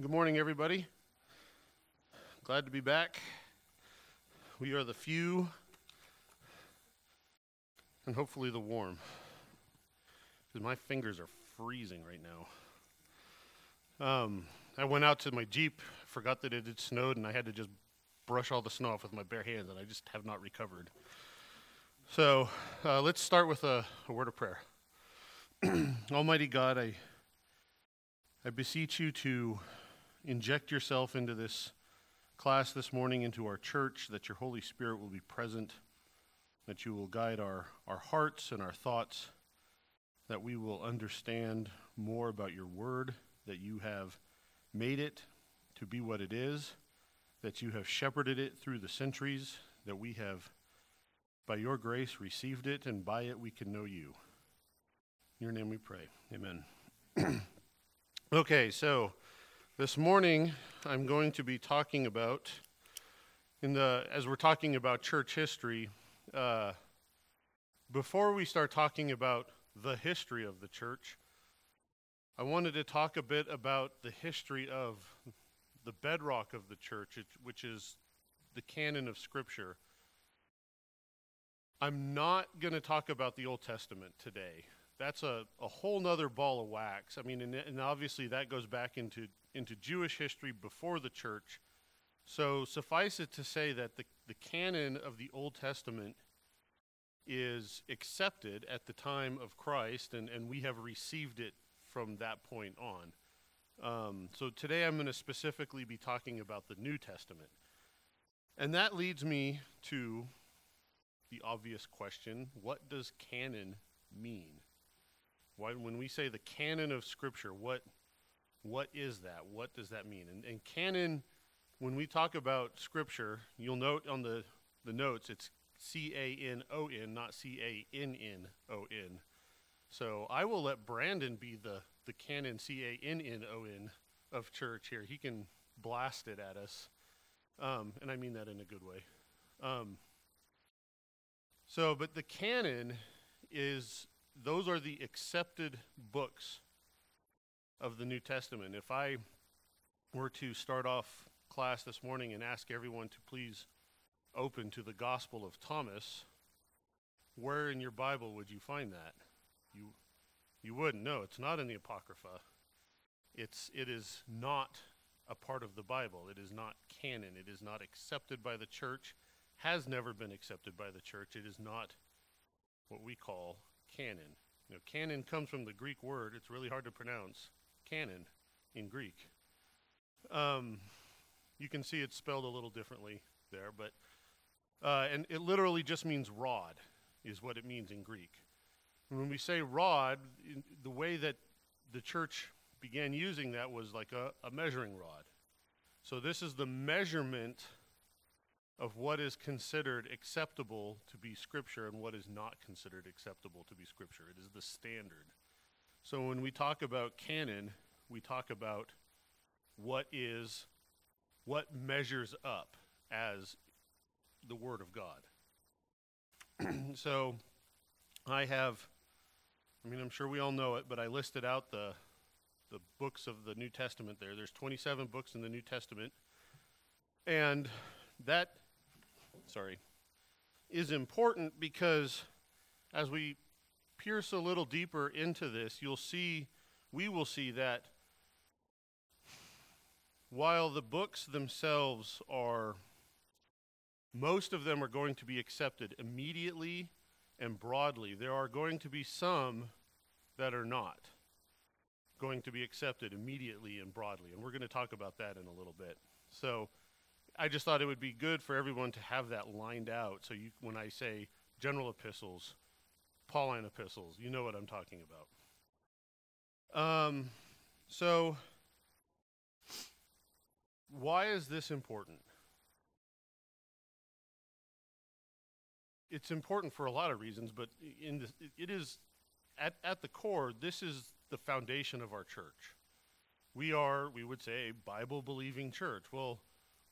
Good morning, everybody. Glad to be back. We are the few and hopefully the warm. Because my fingers are freezing right now. Um, I went out to my Jeep, forgot that it had snowed, and I had to just brush all the snow off with my bare hands, and I just have not recovered. So uh, let's start with a, a word of prayer. Almighty God, I, I beseech you to inject yourself into this class this morning, into our church, that your Holy Spirit will be present, that you will guide our, our hearts and our thoughts, that we will understand more about your word, that you have made it to be what it is, that you have shepherded it through the centuries, that we have by your grace, received it, and by it we can know you. In your name we pray. Amen. okay, so this morning I'm going to be talking about, in the as we're talking about church history, uh, before we start talking about the history of the church, I wanted to talk a bit about the history of the bedrock of the church, which is the canon of Scripture. I'm not going to talk about the Old Testament today. That's a, a whole nother ball of wax. I mean, and, and obviously that goes back into, into Jewish history before the church. So suffice it to say that the, the canon of the Old Testament is accepted at the time of Christ, and, and we have received it from that point on. Um, so today I'm going to specifically be talking about the New Testament. And that leads me to the obvious question what does canon mean? Why, when we say the canon of Scripture, what, what is that? What does that mean? And, and canon, when we talk about Scripture, you'll note on the, the notes it's C A N O N, not C A N N O N. So I will let Brandon be the, the canon C A N N O N of church here. He can blast it at us. Um, and I mean that in a good way. Um, so, but the canon is, those are the accepted books of the New Testament. If I were to start off class this morning and ask everyone to please open to the Gospel of Thomas, where in your Bible would you find that? You, you wouldn't. No, it's not in the Apocrypha. It's, it is not a part of the Bible. It is not canon. It is not accepted by the church has never been accepted by the church. It is not what we call canon. Canon comes from the Greek word. It's really hard to pronounce. Canon in Greek. Um, you can see it's spelled a little differently there, but uh, and it literally just means rod, is what it means in Greek. And when we say rod, the way that the church began using that was like a, a measuring rod. So this is the measurement of what is considered acceptable to be Scripture and what is not considered acceptable to be Scripture. It is the standard. So when we talk about canon, we talk about what is, what measures up as the Word of God. so I have, I mean, I'm sure we all know it, but I listed out the, the books of the New Testament there. There's 27 books in the New Testament. And that sorry, is important because as we pierce a little deeper into this, you'll see, we will see that while the books themselves are, most of them are going to be accepted immediately and broadly, there are going to be some that are not going to be accepted immediately and broadly. And we're going to talk about that in a little bit. So, I just thought it would be good for everyone to have that lined out. So you, when I say general epistles, Pauline epistles, you know what I'm talking about. Um, so why is this important? It's important for a lot of reasons, but in this, it is at, at the core, this is the foundation of our church. We are, we would say, a Bible believing church. Well,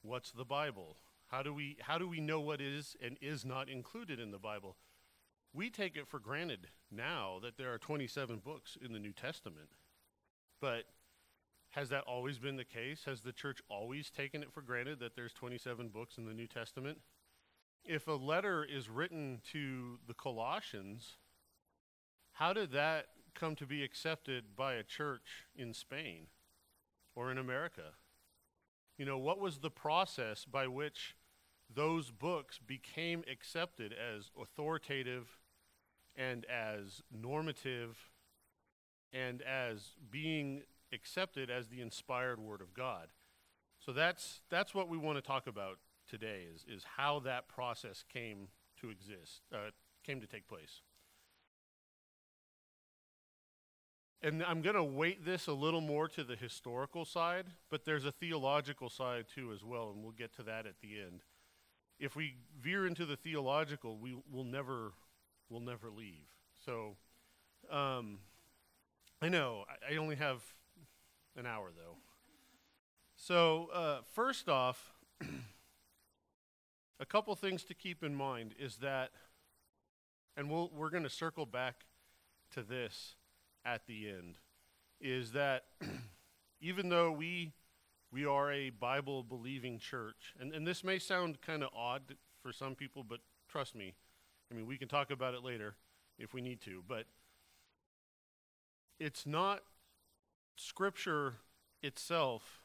what's the Bible? How do we how do we know what is and is not included in the Bible? We take it for granted now that there are 27 books in the New Testament. But has that always been the case? Has the church always taken it for granted that there's 27 books in the New Testament? If a letter is written to the Colossians, how did that come to be accepted by a church in Spain or in America? You know, what was the process by which those books became accepted as authoritative and as normative and as being accepted as the inspired word of God. So that's that's what we want to talk about today is is how that process came to exist, uh, came to take place. And I'm going to weight this a little more to the historical side, but there's a theological side too as well, and we'll get to that at the end. If we veer into the theological, we will never will never leave. So, um, I know I, I only have an hour though. So uh, first off, a couple things to keep in mind is that, and we'll, we're going to circle back to this at the end, is that even though we we are a Bible believing church, and, and this may sound kind of odd for some people, but trust me, I mean we can talk about it later if we need to, but it's not Scripture itself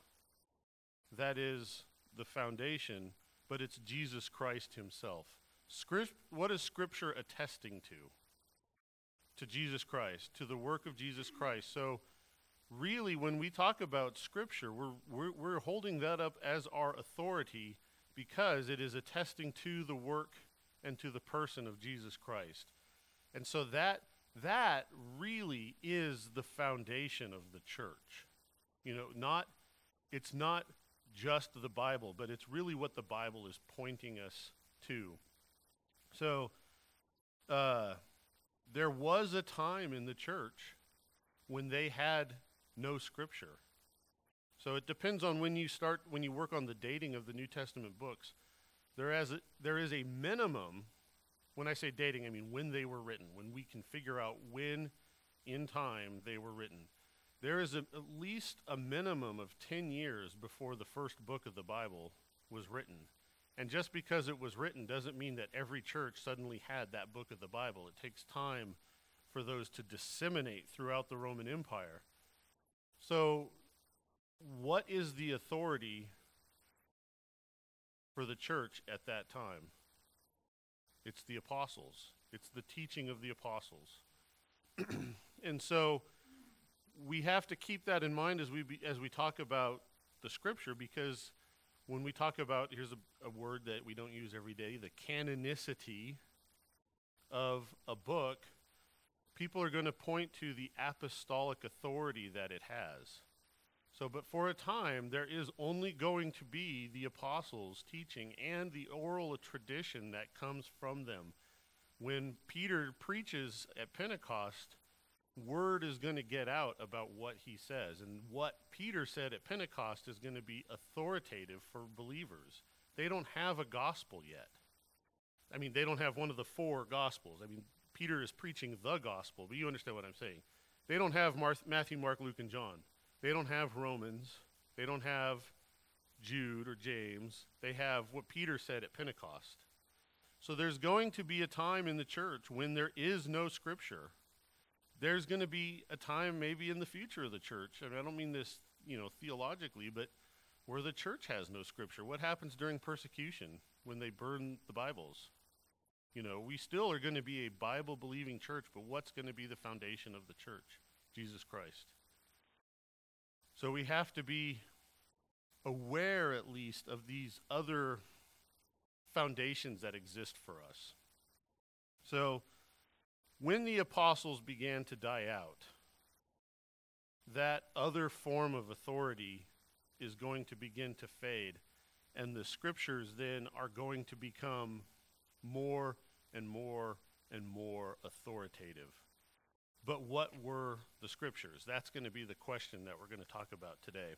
that is the foundation, but it's Jesus Christ Himself. Script, what is Scripture attesting to? To Jesus Christ, to the work of Jesus Christ. So, really, when we talk about Scripture, we're, we're, we're holding that up as our authority because it is attesting to the work and to the person of Jesus Christ. And so that that really is the foundation of the church. You know, not it's not just the Bible, but it's really what the Bible is pointing us to. So, uh, there was a time in the church when they had no scripture. So it depends on when you start, when you work on the dating of the New Testament books. There is a, there is a minimum when I say dating, I mean when they were written, when we can figure out when in time they were written. There is a, at least a minimum of 10 years before the first book of the Bible was written. And just because it was written doesn't mean that every church suddenly had that book of the Bible. It takes time for those to disseminate throughout the Roman Empire. So, what is the authority for the church at that time? It's the apostles. It's the teaching of the apostles. and so we have to keep that in mind as we be, as we talk about the scripture because when we talk about here's a, a word that we don't use every day, the canonicity of a book, people are going to point to the apostolic authority that it has. So, but for a time, there is only going to be the apostles' teaching and the oral tradition that comes from them. When Peter preaches at Pentecost, word is going to get out about what he says. And what Peter said at Pentecost is going to be authoritative for believers. They don't have a gospel yet. I mean, they don't have one of the four gospels. I mean, Peter is preaching the gospel, but you understand what I'm saying. They don't have Matthew, Mark, Luke, and John. They don't have Romans. They don't have Jude or James. They have what Peter said at Pentecost. So there's going to be a time in the church when there is no scripture. There's going to be a time maybe in the future of the church. and I don't mean this, you know, theologically, but where the church has no scripture. What happens during persecution when they burn the Bibles? You know, we still are going to be a Bible believing church, but what's going to be the foundation of the church? Jesus Christ. So we have to be aware, at least, of these other foundations that exist for us. So when the apostles began to die out, that other form of authority is going to begin to fade, and the scriptures then are going to become more and more and more authoritative. But what were the scriptures? That's going to be the question that we're going to talk about today.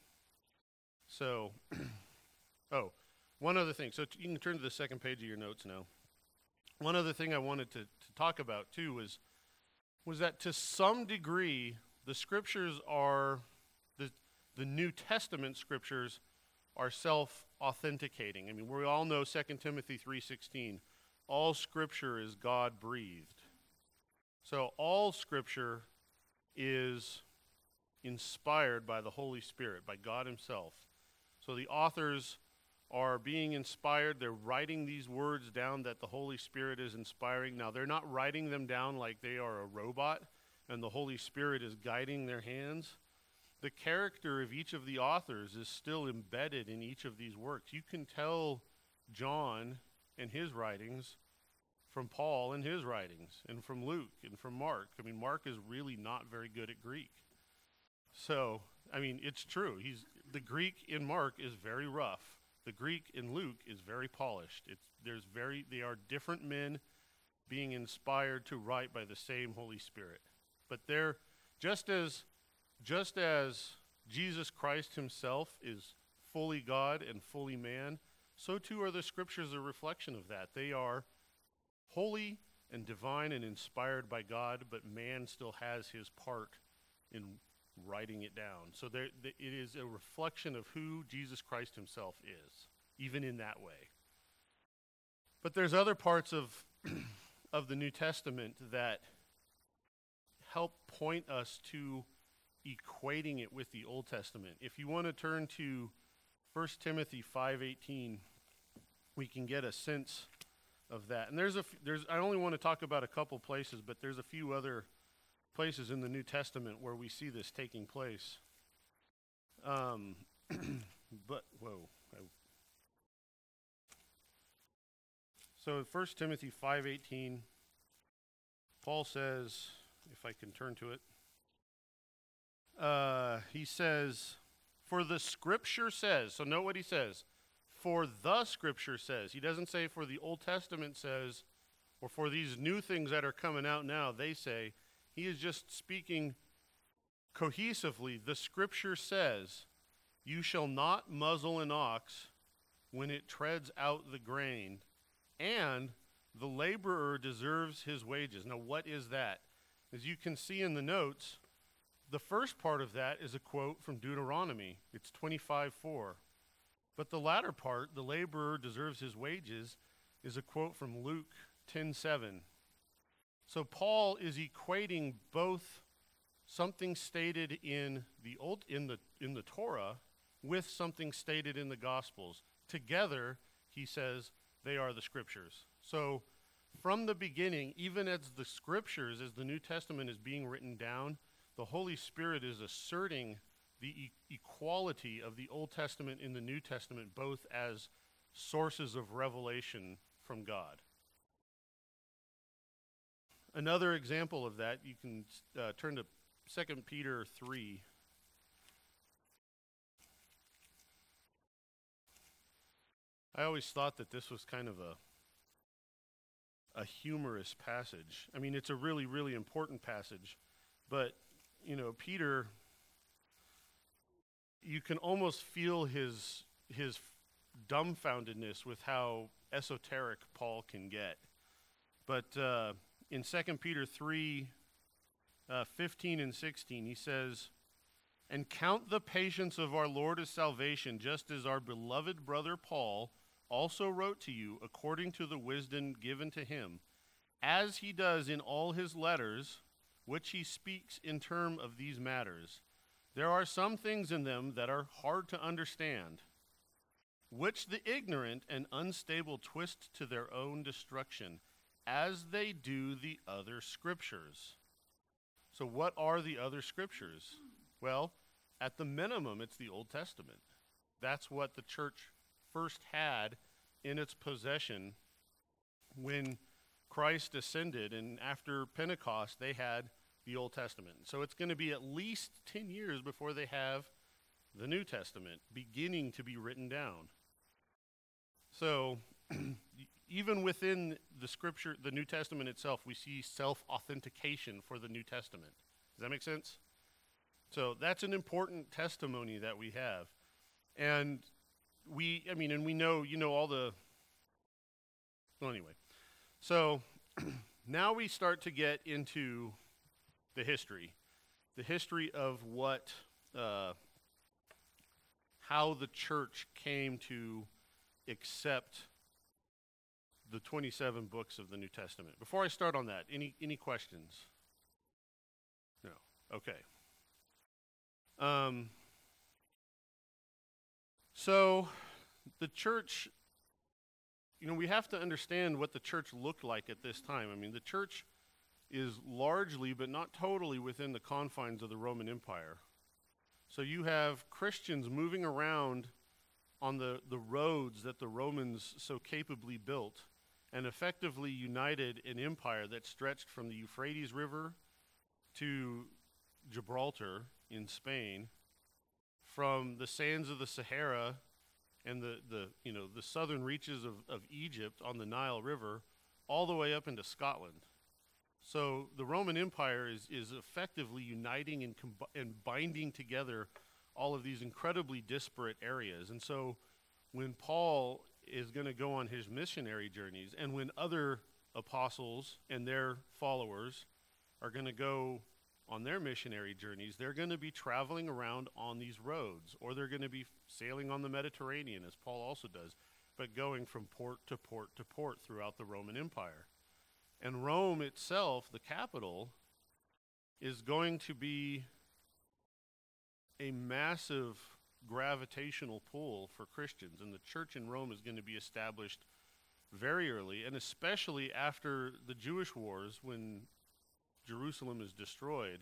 So, oh, one other thing. So, you can turn to the second page of your notes now. One other thing I wanted to, to talk about too was was that to some degree the scriptures are the the New Testament scriptures are self-authenticating. I mean, we all know 2 Timothy 3:16, all scripture is God-breathed. So all scripture is inspired by the Holy Spirit, by God himself. So the authors are being inspired. They're writing these words down that the Holy Spirit is inspiring. Now, they're not writing them down like they are a robot and the Holy Spirit is guiding their hands. The character of each of the authors is still embedded in each of these works. You can tell John and his writings from Paul and his writings, and from Luke and from Mark. I mean, Mark is really not very good at Greek. So, I mean, it's true. He's the Greek in Mark is very rough. The Greek in Luke is very polished. It's there's very they are different men being inspired to write by the same Holy Spirit. But they're just as just as Jesus Christ himself is fully God and fully man, so too are the scriptures a reflection of that. They are holy and divine and inspired by God, but man still has his part in writing it down. So there, th- it is a reflection of who Jesus Christ himself is, even in that way. But there's other parts of, of the New Testament that help point us to equating it with the Old Testament. If you want to turn to 1 Timothy 5:18, we can get a sense of that. And there's a f- there's I only want to talk about a couple places, but there's a few other places in the New Testament where we see this taking place. Um, but whoa. I, so 1 Timothy 5:18 Paul says, if I can turn to it. Uh, he says, "For the scripture says." So note what he says. For the scripture says. He doesn't say for the Old Testament says or for these new things that are coming out now, they say he is just speaking cohesively. The scripture says, You shall not muzzle an ox when it treads out the grain, and the laborer deserves his wages. Now, what is that? As you can see in the notes, the first part of that is a quote from Deuteronomy. It's 25 4. But the latter part, the laborer deserves his wages, is a quote from Luke 10 7. So Paul is equating both something stated in the old in the in the Torah with something stated in the Gospels. Together, he says they are the scriptures. So from the beginning, even as the scriptures, as the New Testament is being written down, the Holy Spirit is asserting the e- equality of the Old Testament and the New Testament both as sources of revelation from God. Another example of that, you can uh, turn to 2 Peter 3. I always thought that this was kind of a a humorous passage. I mean, it's a really really important passage, but you know, Peter you can almost feel his his dumbfoundedness with how esoteric Paul can get. But uh, in 2 Peter 3 uh, 15 and 16, he says, And count the patience of our Lord as salvation, just as our beloved brother Paul also wrote to you according to the wisdom given to him, as he does in all his letters, which he speaks in term of these matters. There are some things in them that are hard to understand, which the ignorant and unstable twist to their own destruction as they do the other scriptures. So, what are the other scriptures? Well, at the minimum, it's the Old Testament. That's what the church first had in its possession when Christ ascended, and after Pentecost, they had the Old Testament. So, it's going to be at least 10 years before they have the New Testament beginning to be written down. So, even within the scripture, the New Testament itself, we see self authentication for the New Testament. Does that make sense? So that's an important testimony that we have. And we, I mean, and we know, you know, all the. Well, anyway. So now we start to get into the history. The history of what. Uh, how the church came to accept the 27 books of the New Testament. Before I start on that, any any questions? No. Okay. Um, so the church you know, we have to understand what the church looked like at this time. I mean, the church is largely, but not totally, within the confines of the Roman Empire. So you have Christians moving around on the, the roads that the Romans so capably built and effectively united an empire that stretched from the Euphrates River to Gibraltar in Spain, from the sands of the Sahara and the, the, you know, the southern reaches of, of Egypt on the Nile River all the way up into Scotland. So the Roman Empire is, is effectively uniting and, combi- and binding together all of these incredibly disparate areas. And so when Paul is going to go on his missionary journeys and when other apostles and their followers are going to go on their missionary journeys, they're going to be traveling around on these roads, or they're going to be sailing on the Mediterranean, as Paul also does, but going from port to port to port throughout the Roman Empire. And Rome itself, the capital, is going to be a massive gravitational pull for Christians, and the church in Rome is going to be established very early, and especially after the Jewish wars when Jerusalem is destroyed,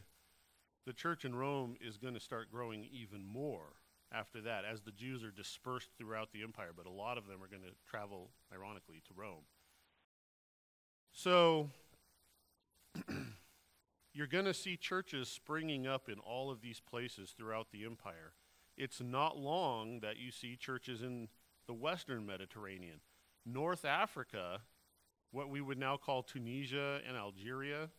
the church in Rome is going to start growing even more after that as the Jews are dispersed throughout the empire, but a lot of them are going to travel, ironically, to Rome. So, you're going to see churches springing up in all of these places throughout the empire. It's not long that you see churches in the western Mediterranean. North Africa, what we would now call Tunisia and Algeria,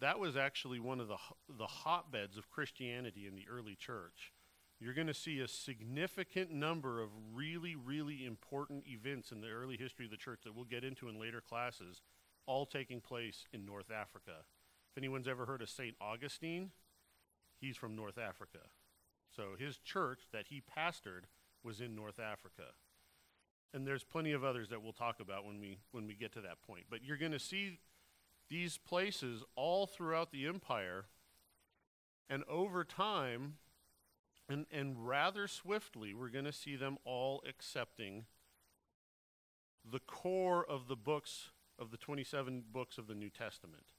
that was actually one of the, the hotbeds of Christianity in the early church. You're going to see a significant number of really, really important events in the early history of the church that we'll get into in later classes, all taking place in North Africa. If anyone's ever heard of St. Augustine, he's from North Africa. So his church that he pastored was in North Africa. And there's plenty of others that we'll talk about when we when we get to that point. But you're going to see these places all throughout the empire. And over time, and, and rather swiftly, we're going to see them all accepting the core of the books of the 27 books of the New Testament.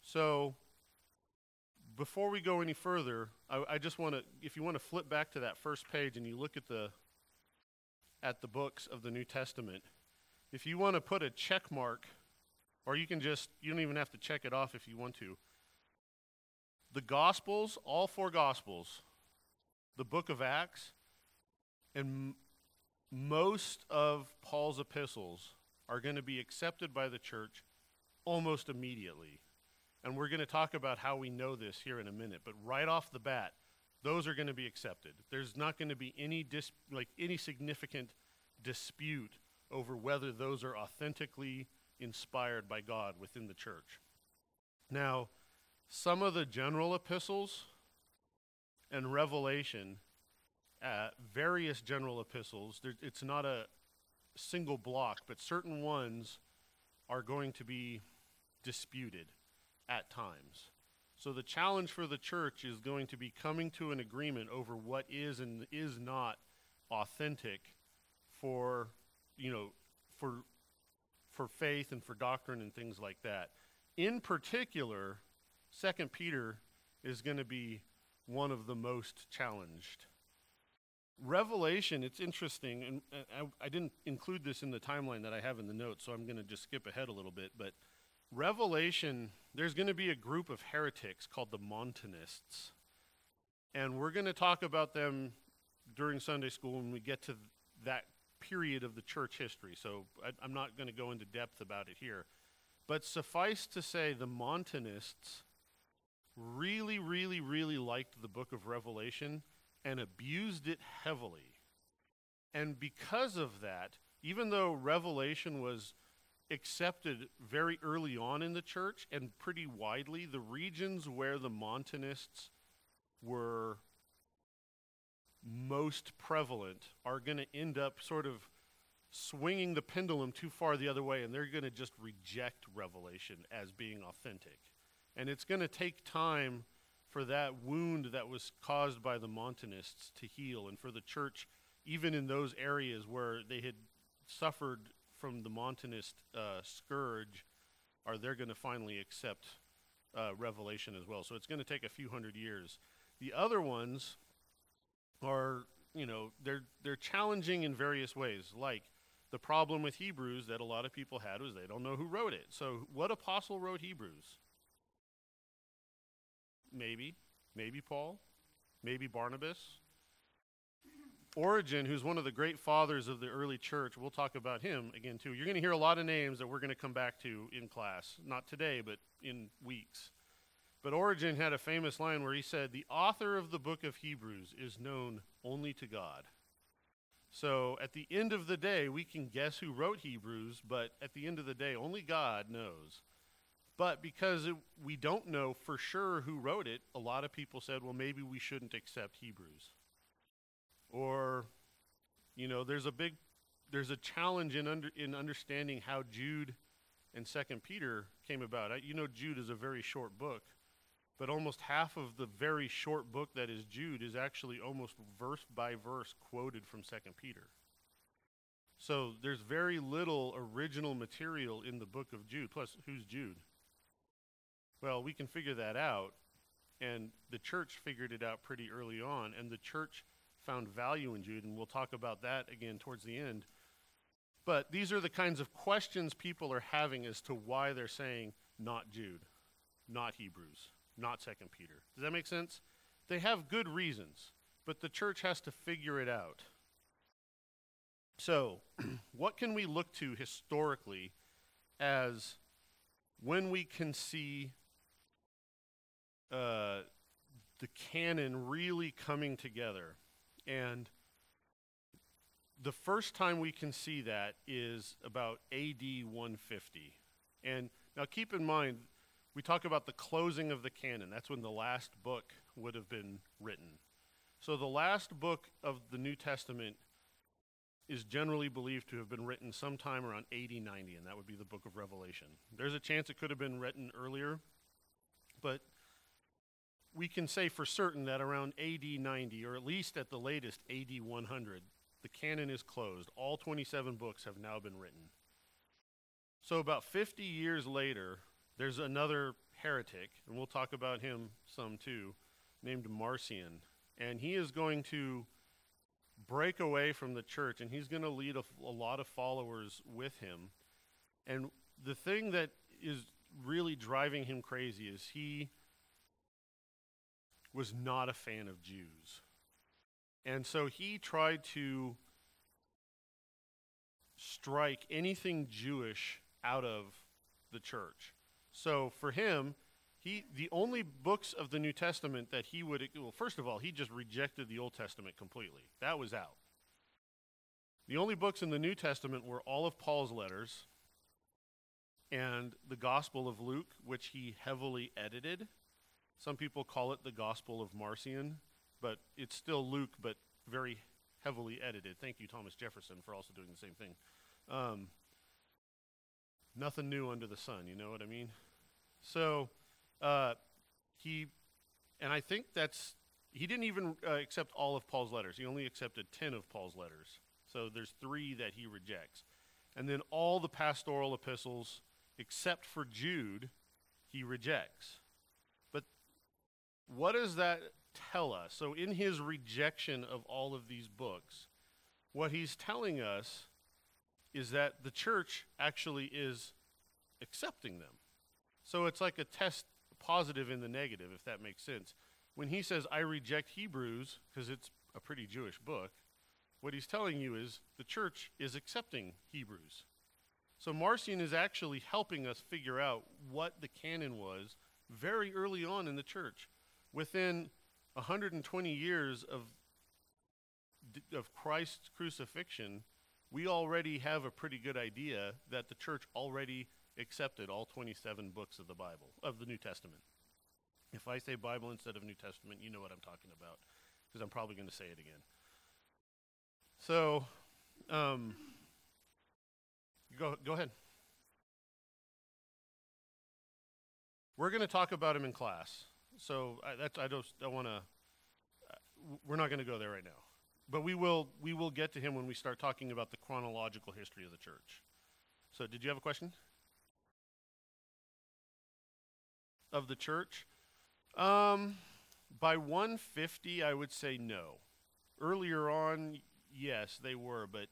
So, before we go any further, I, I just want to, if you want to flip back to that first page and you look at the at the books of the New Testament, if you want to put a check mark or you can just, you don't even have to check it off if you want to. The Gospels, all four Gospels, the book of Acts, and m- most of Paul's epistles are going to be accepted by the church almost immediately. And we're going to talk about how we know this here in a minute. But right off the bat, those are going to be accepted. There's not going to be any dis- like any significant dispute over whether those are authentically inspired by God within the church. Now, some of the general epistles and Revelation, uh, various general epistles, it's not a single block, but certain ones are going to be disputed at times. So the challenge for the church is going to be coming to an agreement over what is and is not authentic for, you know, for for faith and for doctrine and things like that. In particular, Second Peter is going to be one of the most challenged. Revelation, it's interesting, and I, I, didn't include this in the timeline that I have in the notes, so I'm going to just skip ahead a little bit. But Revelation, there's going to be a group of heretics called the Montanists. And we're going to talk about them during Sunday school when we get to that period of the church history, so I, I'm not going to go into depth about it here. But suffice to say, the Montanists really, really, really liked the book of Revelation and abused it heavily. And because of that, even though Revelation was accepted very early on in the church and pretty widely, the regions where the Montanists were most prevalent are going to end up sort of swinging the pendulum too far the other way, and they're going to just reject Revelation as being authentic. And it's going to take time for that wound that was caused by the Montanists to heal, and for the church, even in those areas where they had suffered from the Montanist uh, scourge, are they're going to finally accept uh, Revelation as well. So it's going to take a few hundred years. The other ones are, you know, they're they're challenging in various ways. Like the problem with Hebrews that a lot of people had was they don't know who wrote it. So what apostle wrote Hebrews? Maybe, maybe Paul, maybe Barnabas. Origen, who's one of the great fathers of the early church, we'll talk about him again too. You're going to hear a lot of names that we're going to come back to in class, not today, but in weeks. But Origen had a famous line where he said, The author of the book of Hebrews is known only to God. So at the end of the day, we can guess who wrote Hebrews, but at the end of the day, only God knows. But because it, we don't know for sure who wrote it, a lot of people said, well, maybe we shouldn't accept Hebrews. Or, you know, there's a big, there's a challenge in, under, in understanding how Jude and Second Peter came about. I, you know, Jude is a very short book but almost half of the very short book that is Jude is actually almost verse by verse quoted from Second Peter. So there's very little original material in the book of Jude. Plus, who's Jude? Well, we can figure that out, and the church figured it out pretty early on, and the church found value in Jude, and we'll talk about that again towards the end. But these are the kinds of questions people are having as to why they're saying not Jude, not Hebrews not Second Peter. Does that make sense? They have good reasons, but the church has to figure it out. So, what can we look to historically as when we can see uh, the canon really coming together? And the first time we can see that is about AD 150. And now keep in mind, we talk about the closing of the canon. That's when the last book would have been written. So the last book of the New Testament is generally believed to have been written sometime around 80 90, and that would be the book of Revelation. There's a chance it could have been written earlier, but we can say for certain that around AD 90, or at least at the latest AD 100, the canon is closed. All 27 books have now been written. So about 50 years later, there's another heretic, and we'll talk about him some too, named Marcion. And he is going to break away from the church, and he's going to lead a, a lot of followers with him. And the thing that is really driving him crazy is he was not a fan of Jews. And so he tried to strike anything Jewish out of the church. So for him, he the only books of the New Testament that he would well, first of all, he just rejected the Old Testament completely. That was out. The only books in the New Testament were all of Paul's letters and the Gospel of Luke, which he heavily edited. Some people call it the Gospel of Marcion, but it's still Luke, but very heavily edited. Thank you, Thomas Jefferson, for also doing the same thing. Um, nothing new under the sun, you know what I mean? So uh, he, and I think that's, he didn't even uh, accept all of Paul's letters. He only accepted 10 of Paul's letters. So there's three that he rejects. And then all the pastoral epistles, except for Jude, he rejects. What does that tell us? So, in his rejection of all of these books, what he's telling us is that the church actually is accepting them. So it's like a test positive in the negative, if that makes sense. When he says, I reject Hebrews, because it's a pretty Jewish book, what he's telling you is the church is accepting Hebrews. So Marcion is actually helping us figure out what the canon was very early on in the church. Within 120 years of, of Christ's crucifixion, we already have a pretty good idea that the church already accepted all 27 books of the Bible, of the New Testament. If I say Bible instead of New Testament, you know what I'm talking about, because I'm probably going to say it again. So, um, go go ahead. We're going to talk about him in class. So I, that's I don't I want to. Uh, we're not going to go there right now, but we will we will get to him when we start talking about the chronological history of the church. So, did you have a question? Of the church, um, by 150, I would say no. Earlier on, yes, they were, but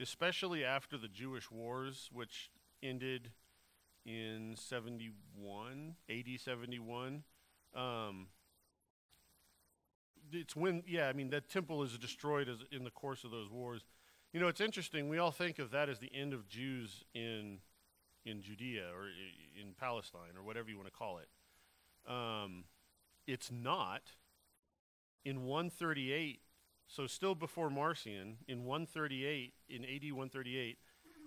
especially after the Jewish wars, which ended in 71, 80, 71. Um, it's when, yeah, I mean, that temple is destroyed as, in the course of those wars. You know, it's interesting. We all think of that as the end of Jews in in Judea or in Palestine or whatever you want to call it. Um, it's not. In 138, so still before Marcion, in 138, in AD 138,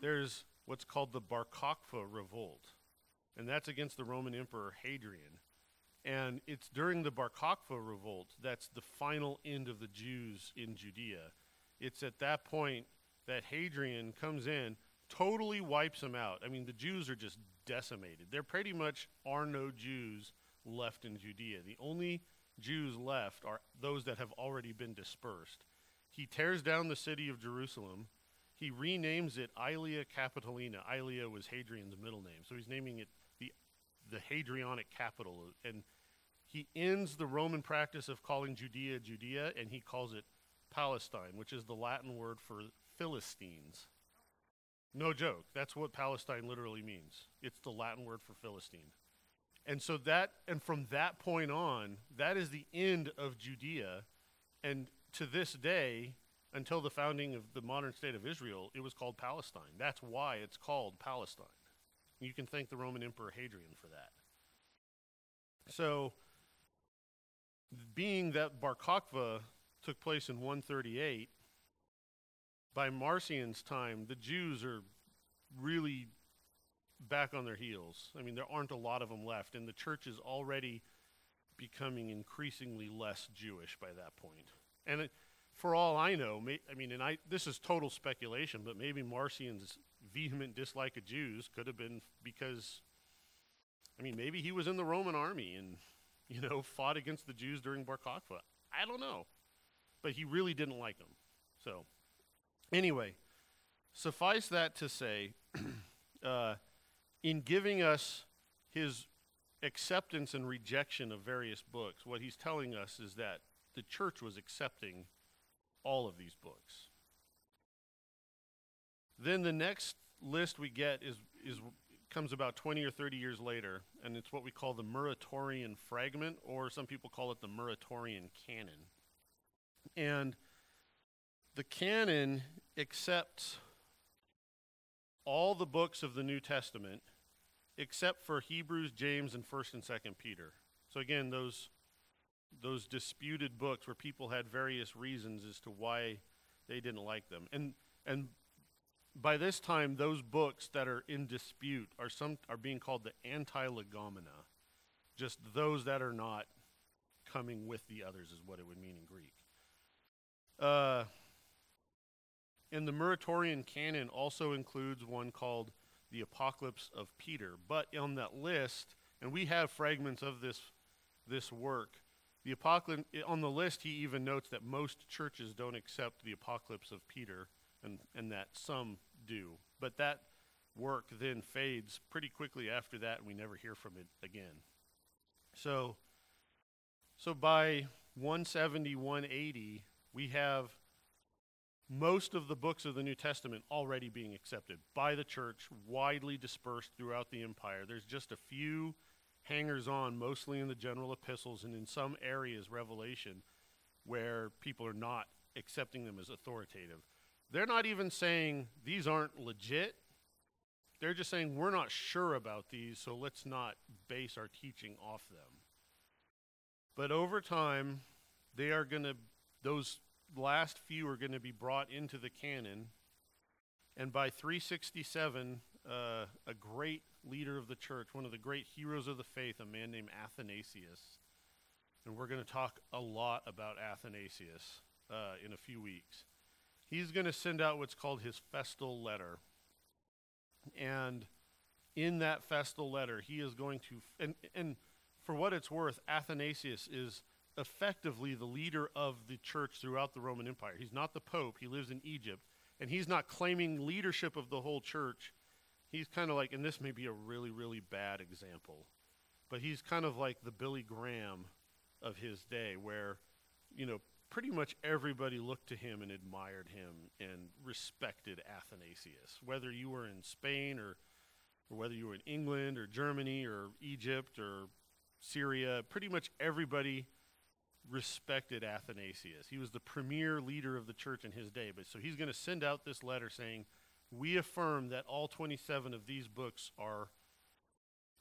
there's what's called the Bar Kokhba revolt, and that's against the Roman Emperor Hadrian. And it's during the Bar Kokhba revolt that's the final end of the Jews in Judea. It's at that point that Hadrian comes in, totally wipes them out. I mean, the Jews are just decimated. There pretty much are no Jews left in Judea. The only Jews left are those that have already been dispersed. He tears down the city of Jerusalem. He renames it Aelia Capitolina. Aelia was Hadrian's middle name, so he's naming it the Hadrianic capital. And he ends the Roman practice of calling Judea Judea, and he calls it Palestine, which is the Latin word for Philistines. No joke. That's what Palestine literally means. It's the Latin word for Philistine. And so that, and from that point on, that is the end of Judea. And to this day, until the founding of the modern state of Israel, it was called Palestine. That's why it's called Palestine. You can thank the Roman Emperor Hadrian for that. So, being that Bar Kokhba took place in 138, by Marcion's time, the Jews are really back on their heels. I mean, there aren't a lot of them left, and the church is already becoming increasingly less Jewish by that point. And it, for all I know, may, I mean, and I this is total speculation, but maybe Marcion's vehement dislike of Jews could have been because, I mean, maybe he was in the Roman army and you know fought against the Jews during Bar Kokhba. I don't know, but he really didn't like them. So, anyway, suffice that to say. uh, in giving us his acceptance and rejection of various books, what he's telling us is that the church was accepting all of these books. Then the next list we get is, is comes about 20 or 30 years later, and it's what we call the Muratorian fragment, or some people call it the Muratorian canon. And the canon accepts all the books of the New Testament except for Hebrews, James, and 1st and 2nd Peter. So again, those those disputed books where people had various reasons as to why they didn't like them. And and by this time those books that are in dispute are some are being called the anti-legomena. Just those that are not coming with the others is what it would mean in Greek. Uh, and the Muratorian canon also includes one called the Apocalypse of Peter. But on that list, and we have fragments of this, this work, the apocalypse, on the list, he even notes that most churches don't accept the Apocalypse of Peter, and, and that some do. But that work then fades pretty quickly after that, and we never hear from it again. So, so by 170, 180, we have most of the books of the New Testament already being accepted by the church, widely dispersed throughout the empire. There's just a few hangers on, mostly in the general epistles and in some areas, Revelation, where people are not accepting them as authoritative. They're not even saying these aren't legit. They're just saying we're not sure about these, so let's not base our teaching off them. But over time, they are going to, those last few are going to be brought into the canon. And by 367, uh, a great leader of the church, one of the great heroes of the faith, a man named Athanasius. And we're going to talk a lot about Athanasius uh, in a few weeks. He's going to send out what's called his festal letter. And in that festal letter, he is going to, and, and for what it's worth, Athanasius is effectively the leader of the church throughout the Roman Empire. He's not the Pope, he lives in Egypt, and he's not claiming leadership of the whole church. He's kind of like, and this may be a really, really bad example, but he's kind of like the Billy Graham of his day, where, you know, pretty much everybody looked to him and admired him and respected Athanasius, whether you were in Spain or, or whether you were in England or Germany or Egypt or Syria. Pretty much everybody respected Athanasius. He was the premier leader of the church in his day. But so he's going to send out this letter saying, "We affirm that all 27 of these books are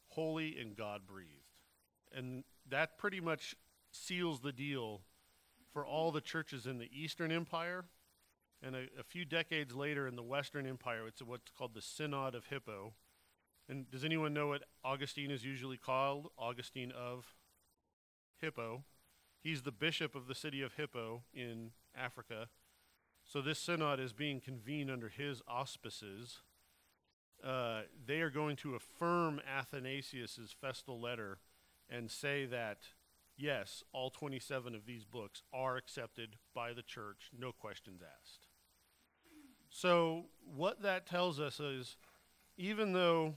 holy and God-breathed." And that pretty much seals the deal for all the churches in the Eastern Empire. And a, a, few decades later in the Western Empire, it's what's called the Synod of Hippo. And does anyone know what Augustine is usually called? Augustine of Hippo. He's the bishop of the city of Hippo in Africa. So this synod is being convened under his auspices. Uh, they are going to affirm Athanasius's festal letter and say that yes, all 27 of these books are accepted by the church, no questions asked. So, what that tells us is even though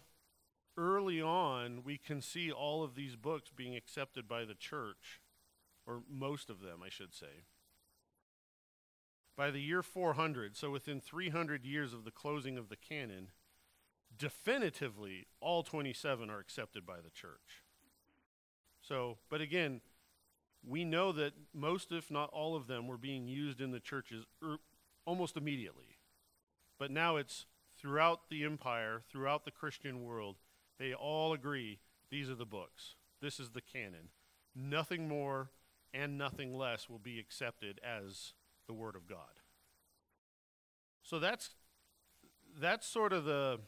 early on we can see all of these books being accepted by the church, or most of them, I should say, by the year 400, so within 300 years of the closing of the canon, definitively all 27 are accepted by the church. So, but again, we know that most, if not all of them, were being used in the churches er, almost immediately. But now it's throughout the empire, throughout the Christian world, they all agree these are the books. This is the canon. Nothing more and nothing less will be accepted as the Word of God. So that's that's sort of the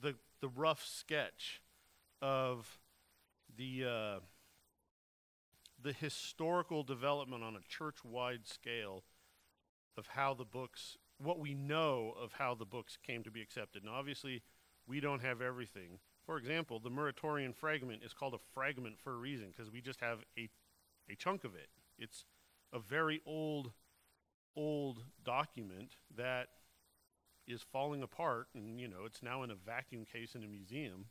the the rough sketch of the uh, the historical development on a church wide scale of how the books, what we know of how the books came to be accepted. Now, obviously, we don't have everything. For example, the Muratorian fragment is called a fragment for a reason because we just have a, a chunk of it. It's a very old, old document that is falling apart, and you know it's now in a vacuum case in a museum.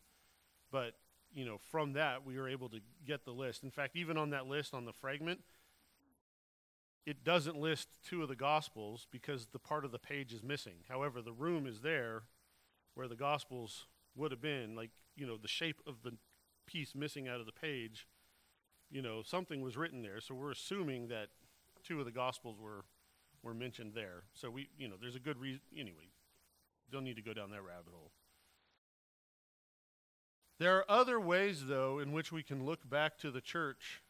But you know, from that, we were able to get the list. In fact, even on that list on the fragment, it doesn't list two of the Gospels because the part of the page is missing. However, the room is there where the Gospels would have been. Like, you know, the shape of the piece missing out of the page, you know, something was written there. So we're assuming that two of the Gospels were, were mentioned there. So we, you know, there's a good reason. Anyway, don't need to go down that rabbit hole. There are other ways, though, in which we can look back to the church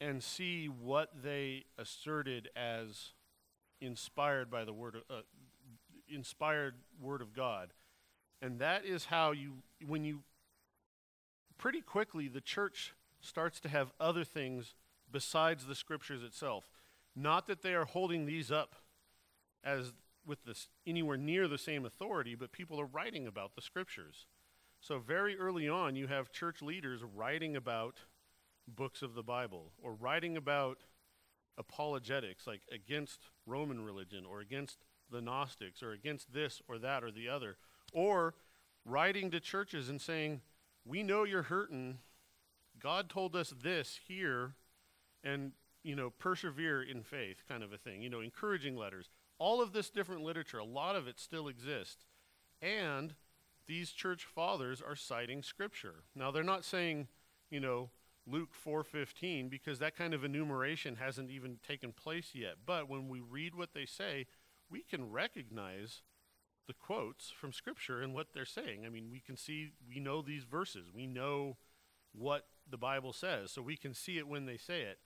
and see what they asserted as inspired by the word of, uh, inspired word of God. And that is how you when you pretty quickly the church starts to have other things besides the scriptures itself. Not that they are holding these up as with this anywhere near the same authority, but people are writing about the scriptures. So, very early on, you have church leaders writing about books of the Bible or writing about apologetics, like against Roman religion or against the Gnostics or against this or that or the other, or writing to churches and saying, We know you're hurting. God told us this here, and, you know, persevere in faith, kind of a thing. You know, encouraging letters. All of this different literature, a lot of it still exists. And these church fathers are citing scripture. Now they're not saying, you know, Luke 4:15 because that kind of enumeration hasn't even taken place yet. But when we read what they say, we can recognize the quotes from scripture and what they're saying. I mean, we can see we know these verses. We know what the Bible says, so we can see it when they say it.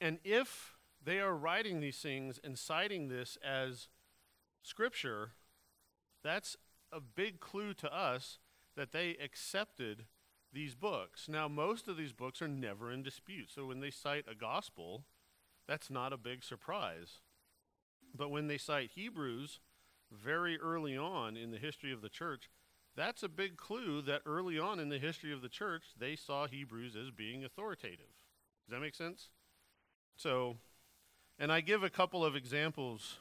And if they are writing these things and citing this as scripture, that's a big clue to us that they accepted these books. Now, most of these books are never in dispute. So when they cite a gospel, that's not a big surprise. But when they cite Hebrews very early on in the history of the church, that's a big clue that early on in the history of the church, they saw Hebrews as being authoritative. Does that make sense? So, and I give a couple of examples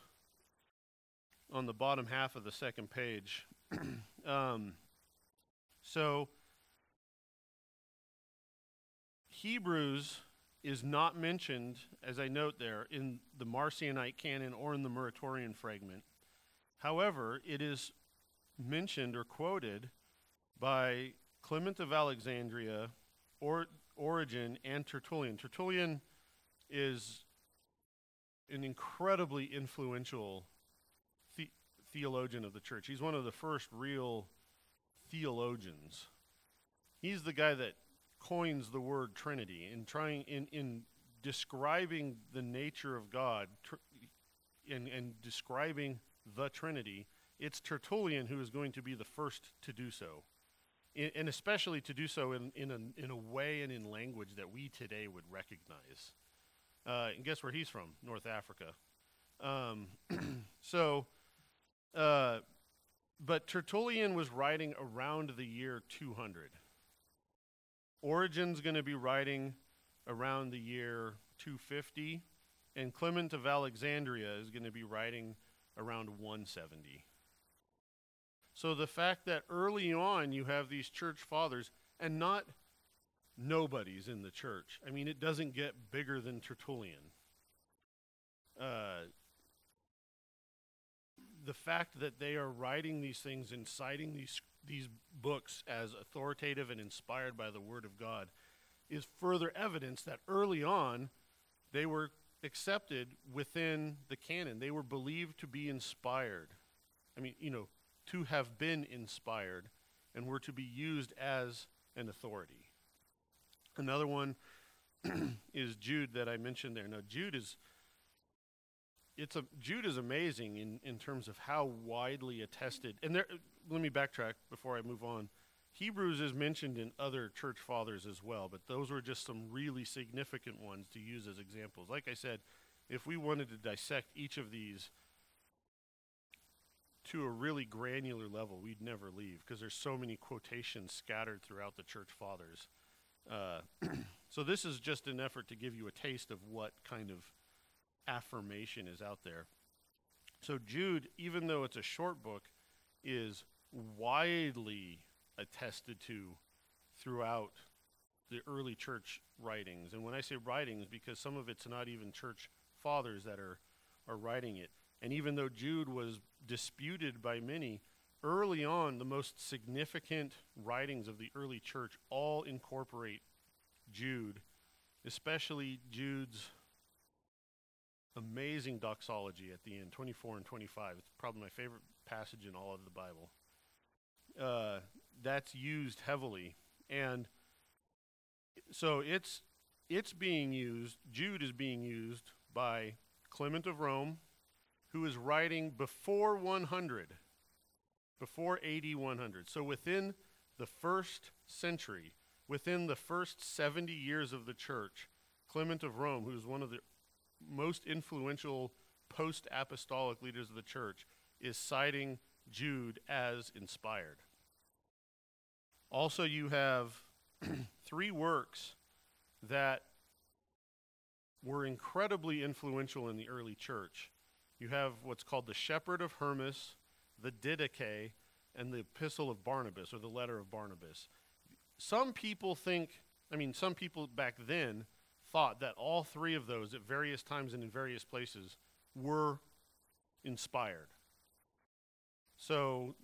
on the bottom half of the second page. um, so, Hebrews is not mentioned, as I note there, in the Marcionite canon or in the Muratorian fragment. However, it is mentioned or quoted by Clement of Alexandria, or, Origen, and Tertullian. Tertullian is an incredibly influential theologian of the church. He's one of the first real theologians. He's the guy that coins the word Trinity in trying in in describing the nature of God tr- and and describing the Trinity. It's Tertullian who is going to be the first to do so, and especially to do so in in a in a way and in language that we today would recognize. Uh, and guess where he's from? North Africa. Um, so, uh, but Tertullian was writing around the year 200. Origen's going to be writing around the year 250, and Clement of Alexandria is going to be writing around 170. So the fact that early on you have these church fathers, and not nobodies in the church. I mean, it doesn't get bigger than Tertullian. Uh, the fact that they are writing these things and citing these these books as authoritative and inspired by the Word of God is further evidence that early on they were accepted within the canon. They were believed to be inspired. I mean, you know, to have been inspired and were to be used as an authority. Another one is Jude that I mentioned there. Now Jude is it's a Jude is amazing in, in terms of how widely attested. And there, let me backtrack before I move on. Hebrews is mentioned in other church fathers as well, but those were just some really significant ones to use as examples. Like I said, if we wanted to dissect each of these to a really granular level, we'd never leave because there's so many quotations scattered throughout the church fathers. Uh, so this is just an effort to give you a taste of what kind of affirmation is out there. So Jude, even though it's a short book, is widely attested to throughout the early church writings. And when I say writings, because some of it's not even church fathers that are, are writing it. And even though Jude was disputed by many, early on, the most significant writings of the early church all incorporate Jude, especially Jude's amazing doxology at the end, 24 and 25. It's probably my favorite passage in all of the Bible. Uh, that's used heavily, and so it's it's being used. Jude is being used by Clement of Rome, who is writing before 100 before AD 100. So within the first century, within the first 70 years of the church, Clement of Rome, who's one of the most influential post apostolic leaders of the church, is citing Jude as inspired. Also, you have three works that were incredibly influential in the early church. You have what's called the Shepherd of Hermas, the Didache, and the Epistle of Barnabas, or the letter of Barnabas. Some people think, I mean, some people back then thought that all three of those at various times and in various places were inspired. So,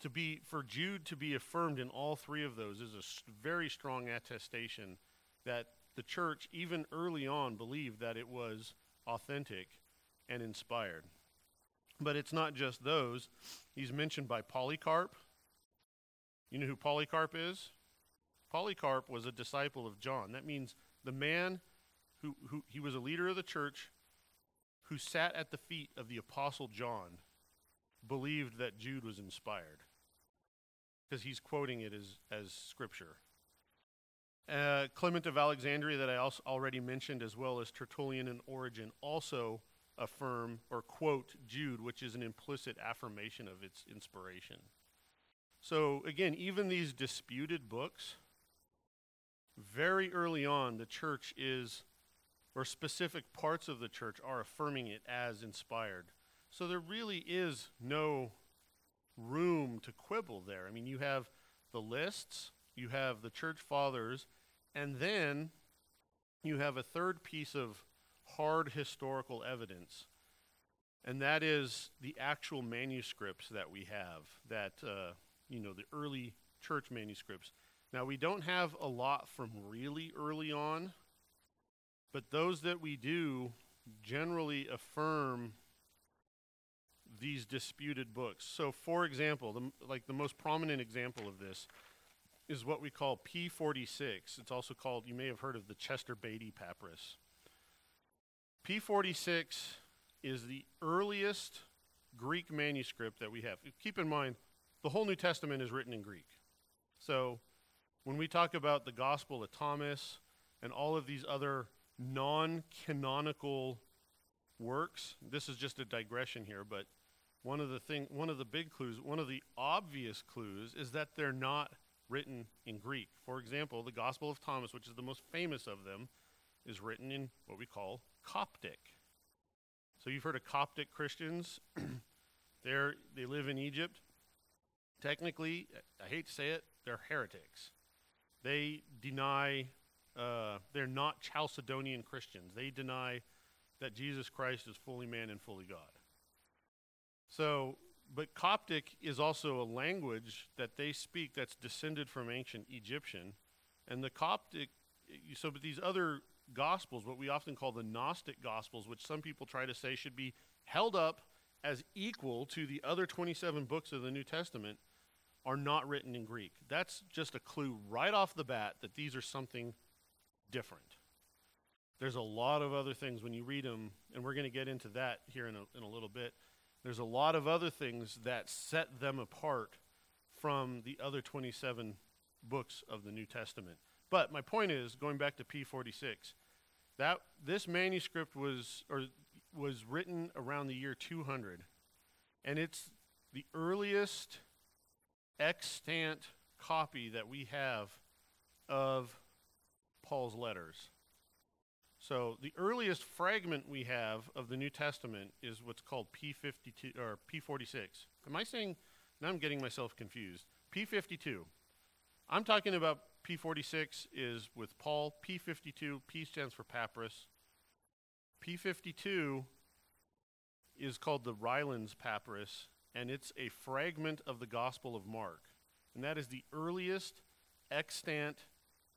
to be for Jude to be affirmed in all three of those is a very strong attestation that the church, even early on, believed that it was authentic and inspired. But it's not just those. He's mentioned by Polycarp. You know who Polycarp is? Polycarp was a disciple of John. That means the man who, who he was a leader of the church who sat at the feet of the apostle John believed that Jude was inspired because he's quoting it as, as scripture. Uh, Clement of Alexandria, that I also already mentioned, as well as Tertullian and Origen, also affirm or quote Jude, which is an implicit affirmation of its inspiration. So, again, even these disputed books, very early on, the church is, or specific parts of the church are affirming it as inspired. So, there really is no room to quibble there. I mean, you have the lists, you have the church fathers, and then you have a third piece of hard historical evidence, and that is the actual manuscripts that we have, that, uh, you know, the early church manuscripts. Now, we don't have a lot from really early on, but those that we do generally affirm these disputed books. So, for example, the, like the most prominent example of this is what we call P46. It's also called, you may have heard of the Chester Beatty Papyrus. P46 is the earliest Greek manuscript that we have. Keep in mind, the whole New Testament is written in Greek. So, when we talk about the Gospel of Thomas and all of these other non canonical works, this is just a digression here, but one of the thing, one of the big clues, one of the obvious clues is that they're not written in Greek. For example, the Gospel of Thomas, which is the most famous of them, is written in what we call Coptic. So you've heard of Coptic Christians. they're, they live in Egypt. Technically, I hate to say it, they're heretics. They deny, uh, they're not Chalcedonian Christians. They deny that Jesus Christ is fully man and fully God. So, but Coptic is also a language that they speak that's descended from ancient Egyptian. And the Coptic, so but these other gospels, what we often call the Gnostic gospels, which some people try to say should be held up as equal to the other 27 books of the New Testament, are not written in Greek. That's just a clue right off the bat that these are something different. There's a lot of other things when you read them, and we're going to get into that here in a, in a little bit. There's a lot of other things that set them apart from the other 27 books of the New Testament. But my point is, going back to P46, that this manuscript was or was written around the year 200, and it's the earliest extant copy that we have of Paul's letters. So the earliest fragment we have of the New Testament is what's called P52 or P46. Am I saying now I'm getting myself confused. P52. I'm talking about P46 is with Paul. P52, P stands for papyrus. P52 is called the Rylands papyrus, and it's a fragment of the Gospel of Mark. And that is the earliest extant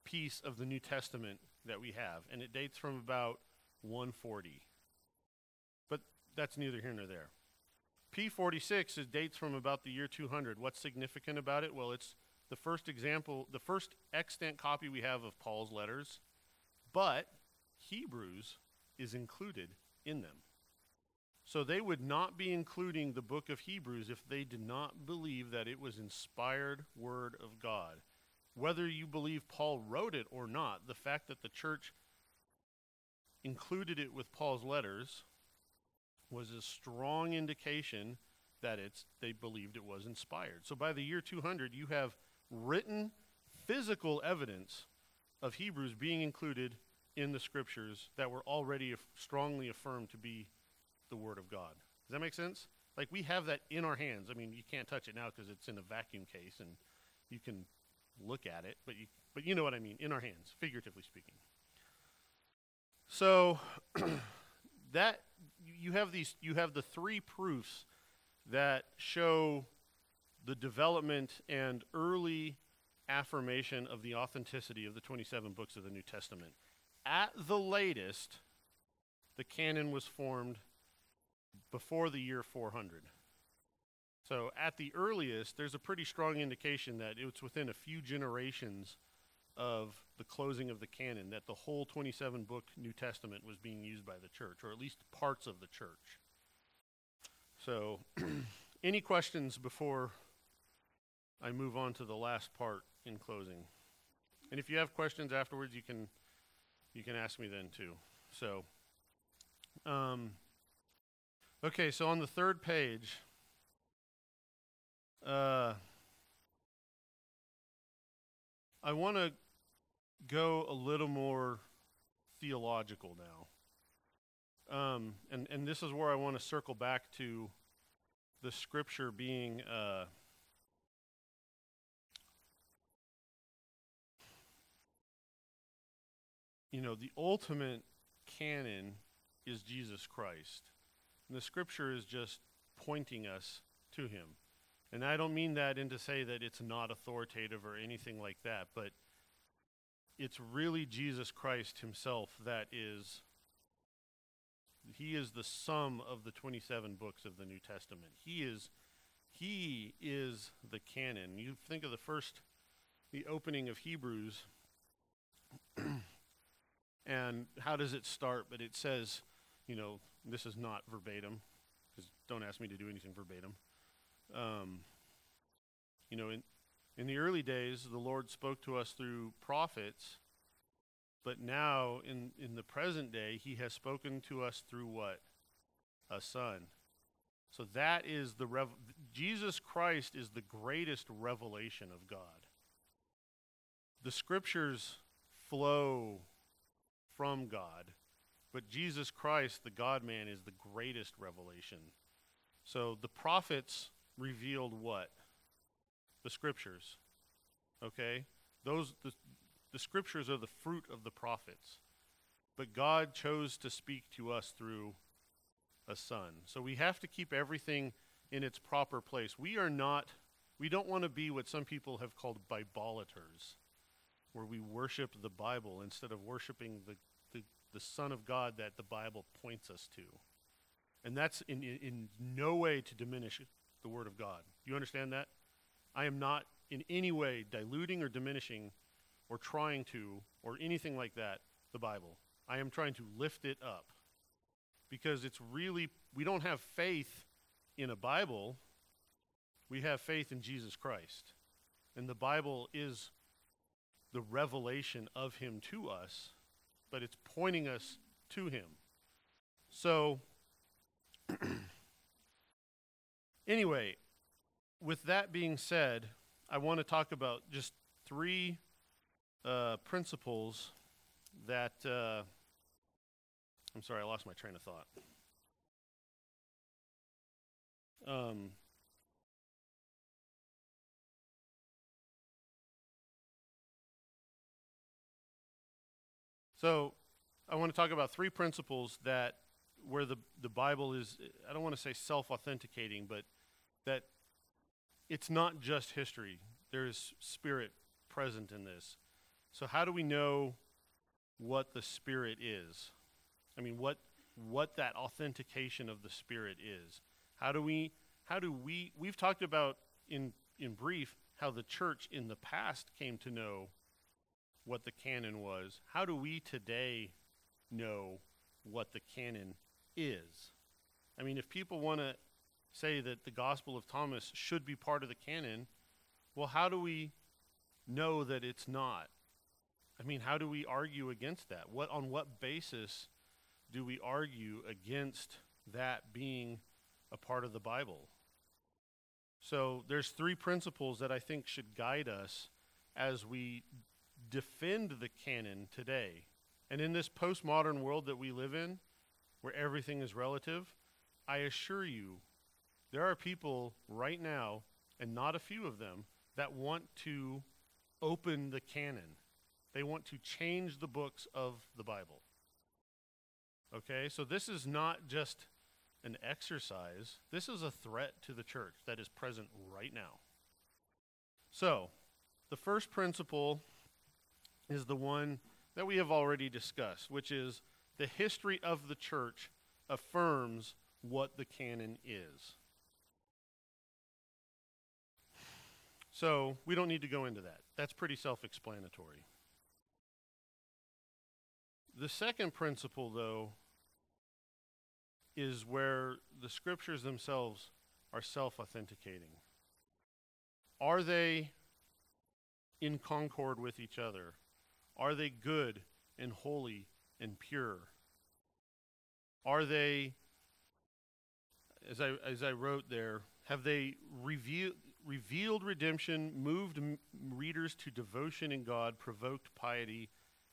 piece of the New Testament that we have, and it dates from about 140. But that's neither here nor there. P46 is dates from about the year 200. What's significant about it? Well, it's the first example, the first extant copy we have of Paul's letters, but Hebrews is included in them. So they would not be including the book of Hebrews if they did not believe that it was inspired word of God whether you believe Paul wrote it or not, the fact that the church included it with Paul's letters was a strong indication that it's they believed it was inspired. So by the year 200 you have written physical evidence of Hebrews being included in the scriptures that were already strongly affirmed to be the word of God. Does that make sense? Like we have that in our hands. I mean, you can't touch it now because it's in a vacuum case and you can look at it, but you, but you know what I mean, in our hands, figuratively speaking. So that you have these you have the three proofs that show the development and early affirmation of the authenticity of the 27 books of the New Testament. At the latest, the canon was formed before the year 400. So at the earliest, there's a pretty strong indication that it's within a few generations of the closing of the canon that the whole 27 book New Testament was being used by the church, or at least parts of the church. So, any questions before I move on to the last part in closing? And if you have questions afterwards, you can you can ask me then too. So, um, Okay, so on the third page, uh, I want to go a little more theological now. Um, and, and this is where I want to circle back to the scripture being uh, you know, the ultimate canon is Jesus Christ. And the scripture is just pointing us to him. And I don't mean that in to say that it's not authoritative or anything like that, but it's really Jesus Christ himself that is he is the sum of the 27 books of the New Testament. He is he is the canon. You think of the first the opening of Hebrews and how does it start? But it says, you know, this is not verbatim, because don't ask me to do anything verbatim. Um, you know, in, in the early days, the Lord spoke to us through prophets, but now in, in the present day, He has spoken to us through what? A Son. So that is the rev- Jesus Christ is the greatest revelation of God. The scriptures flow from God. But Jesus Christ, the God man, is the greatest revelation. So the prophets revealed what? The scriptures. Okay? Those the, the scriptures are the fruit of the prophets. But God chose to speak to us through a son. So we have to keep everything in its proper place. We are not we don't want to be what some people have called Bibliolaters where we worship the Bible instead of worshiping the, the, Son of God that the Bible points us to. And that's in, in, in no way to diminish the Word of God. You understand that? I am not in any way diluting or diminishing or trying to or anything like that the Bible. I am trying to lift it up because it's really, we don't have faith in a Bible, we have faith in Jesus Christ. And the Bible is the revelation of him to us, but it's pointing us to him. So, anyway, with that being said, I want to talk about just three uh, principles that. Uh, I'm sorry, I lost my train of thought. Um, So I want to talk about three principles that where the, the Bible is, I don't want to say self authenticating, but that it's not just history. There is spirit present in this. So how do we know what the spirit is? I mean, what what that authentication of the spirit is? How do we how do we we've talked about in in brief how the church in the past came to know what the canon was, how do we today know what the canon is? I mean, if people want to say that the Gospel of Thomas should be part of the canon, well, how do we know that it's not? I mean, how do we argue against that? What on what basis do we argue against that being a part of the Bible? So there's three principles that I think should guide us as we defend the canon today. And in this postmodern world that we live in, where everything is relative, I assure you, there are people right now, and not a few of them, that want to open the canon. They want to change the books of the Bible. Okay, so this is not just an exercise, this is a threat to the church that is present right now. So, the first principle is the one that we have already discussed, which is the history of the church affirms what the canon is. So we don't need to go into that. That's pretty self explanatory. The second principle, though, is where the scriptures themselves are self authenticating. Are they in concord with each other? Are they good and holy and pure? Are they as I as I wrote there, have they revealed revealed redemption, moved m- readers to devotion in God, provoked piety,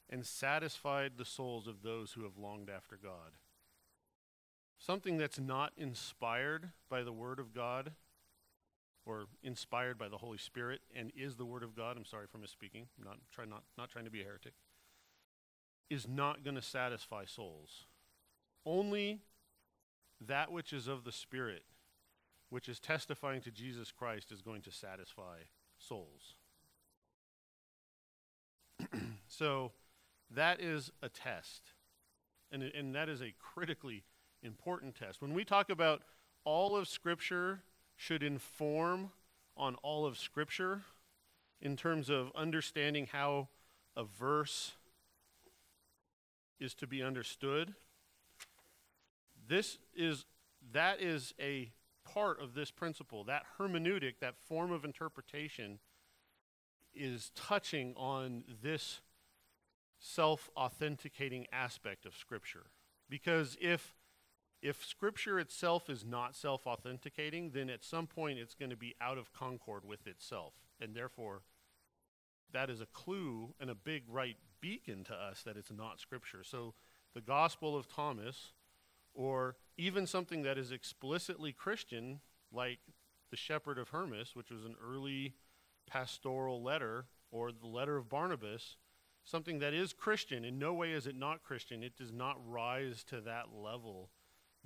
and satisfied the souls of those who have longed after God? Something that's not inspired by the Word of God or inspired by the Holy Spirit and is the Word of God, I'm sorry for misspeaking, I'm not, try not, not trying to be a heretic, is not going to satisfy souls. Only that which is of the Spirit, which is testifying to Jesus Christ, is going to satisfy souls. so that is a test. And, and that is a critically important test. When we talk about all of Scripture should inform on all of Scripture in terms of understanding how a verse is to be understood, this is that is a part of this principle. That hermeneutic, that form of interpretation, is touching on this self authenticating aspect of Scripture. Because if if Scripture itself is not self authenticating, then at some point it's going to be out of concord with itself. And therefore, that is a clue and a big right beacon to us that it's not Scripture. So the Gospel of Thomas, or even something that is explicitly Christian, like the Shepherd of Hermas, which was an early pastoral letter, or the letter of Barnabas, something that is Christian. In no way is it not Christian. It does not rise to that level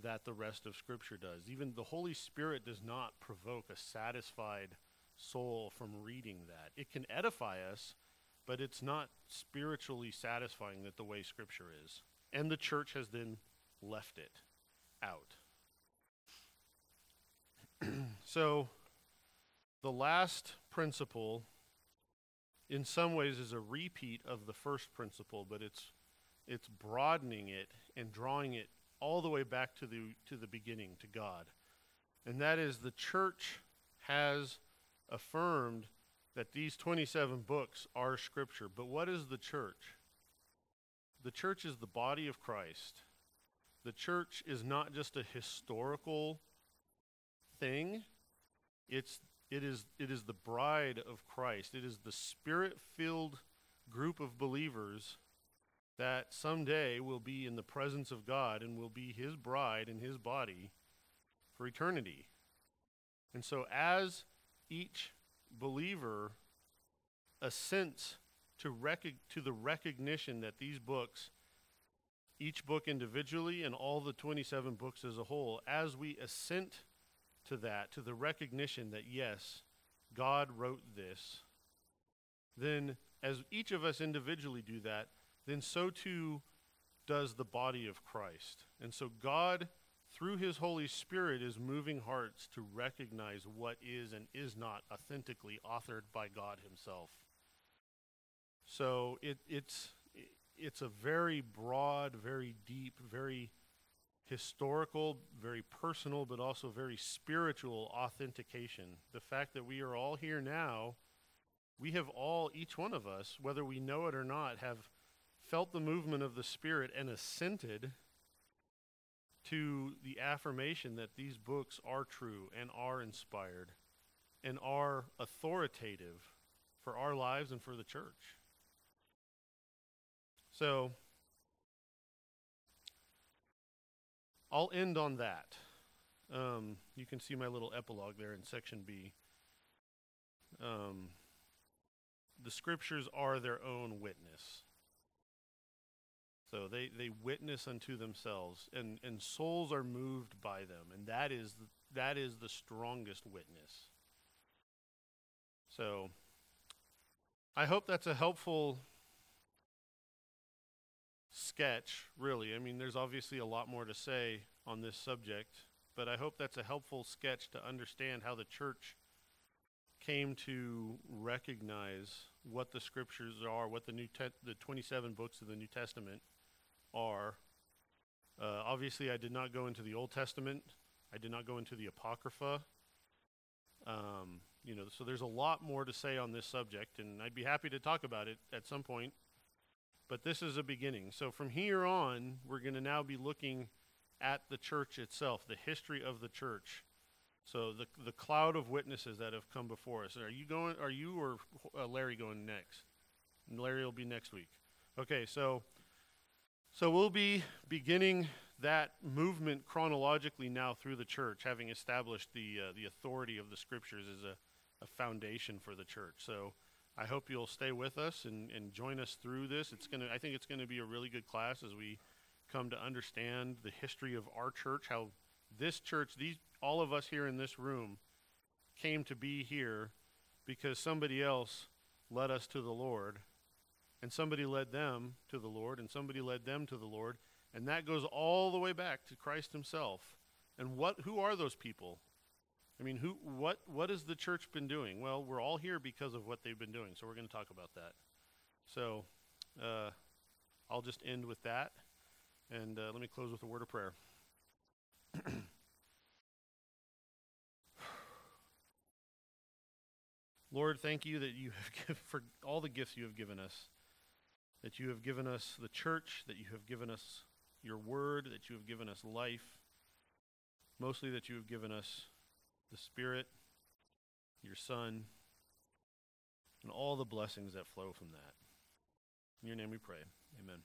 that the rest of Scripture does. Even the Holy Spirit does not provoke a satisfied soul from reading that. It can edify us, but it's not spiritually satisfying that the way Scripture is. And the church has then left it out. so, the last principle, in some ways, is a repeat of the first principle, but it's it's broadening it and drawing it all the way back to the to the beginning to God. And that is the church has affirmed that these 27 books are scripture. But what is the church? The church is the body of Christ. The church is not just a historical thing. It's it is it is the bride of Christ. It is the spirit-filled group of believers that someday will be in the presence of God and will be his bride and his body for eternity. And so, as each believer assents to, rec- to the recognition that these books, each book individually and all the 27 books as a whole, as we assent to that, to the recognition that yes, God wrote this, then as each of us individually do that, then so too does the body of Christ. And so God, through his Holy Spirit, is moving hearts to recognize what is and is not authentically authored by God himself. So it, it's, it's a very broad, very deep, very historical, very personal, but also very spiritual authentication. The fact that we are all here now, we have all, each one of us, whether we know it or not, have felt the movement of the Spirit and assented to the affirmation that these books are true and are inspired and are authoritative for our lives and for the church. So, I'll end on that. Um, you can see my little epilogue there in section B. Um, the scriptures are their own witness. So they, they witness unto themselves, and, and souls are moved by them, and that is that is the strongest witness. So I hope that's a helpful sketch, really. I mean, there's obviously a lot more to say on this subject, but I hope that's a helpful sketch to understand how the church came to recognize what the scriptures are, what the new te- the 27 books of the New Testament are. Uh, obviously, I did not go into the Old Testament. I did not go into the Apocrypha. Um, you know, so there's a lot more to say on this subject, and I'd be happy to talk about it at some point. But this is a beginning. So from here on, we're going to now be looking at the church itself, the history of the church. So the the cloud of witnesses that have come before us. Are you going? Are you or uh, Larry going next? Larry will be next week. Okay, so so we'll be beginning that movement chronologically now through the church, having established the uh, the authority of the scriptures as a, a foundation for the church. So I hope you'll stay with us and, and join us through this. It's gonna I think it's gonna be a really good class as we come to understand the history of our church, how this church, these all of us here in this room came to be here because somebody else led us to the Lord and somebody led them to the Lord, and somebody led them to the Lord, and that goes all the way back to Christ Himself. And what? Who are those people? I mean, who? What? What has the church been doing? Well, we're all here because of what they've been doing. So we're going to talk about that. So, uh, I'll just end with that, and uh, let me close with a word of prayer. Lord, thank you that you have given for all the gifts you have given us that you have given us the church, that you have given us your word, that you have given us life, mostly that you have given us the Spirit, your Son, and all the blessings that flow from that. In your name we pray. Amen.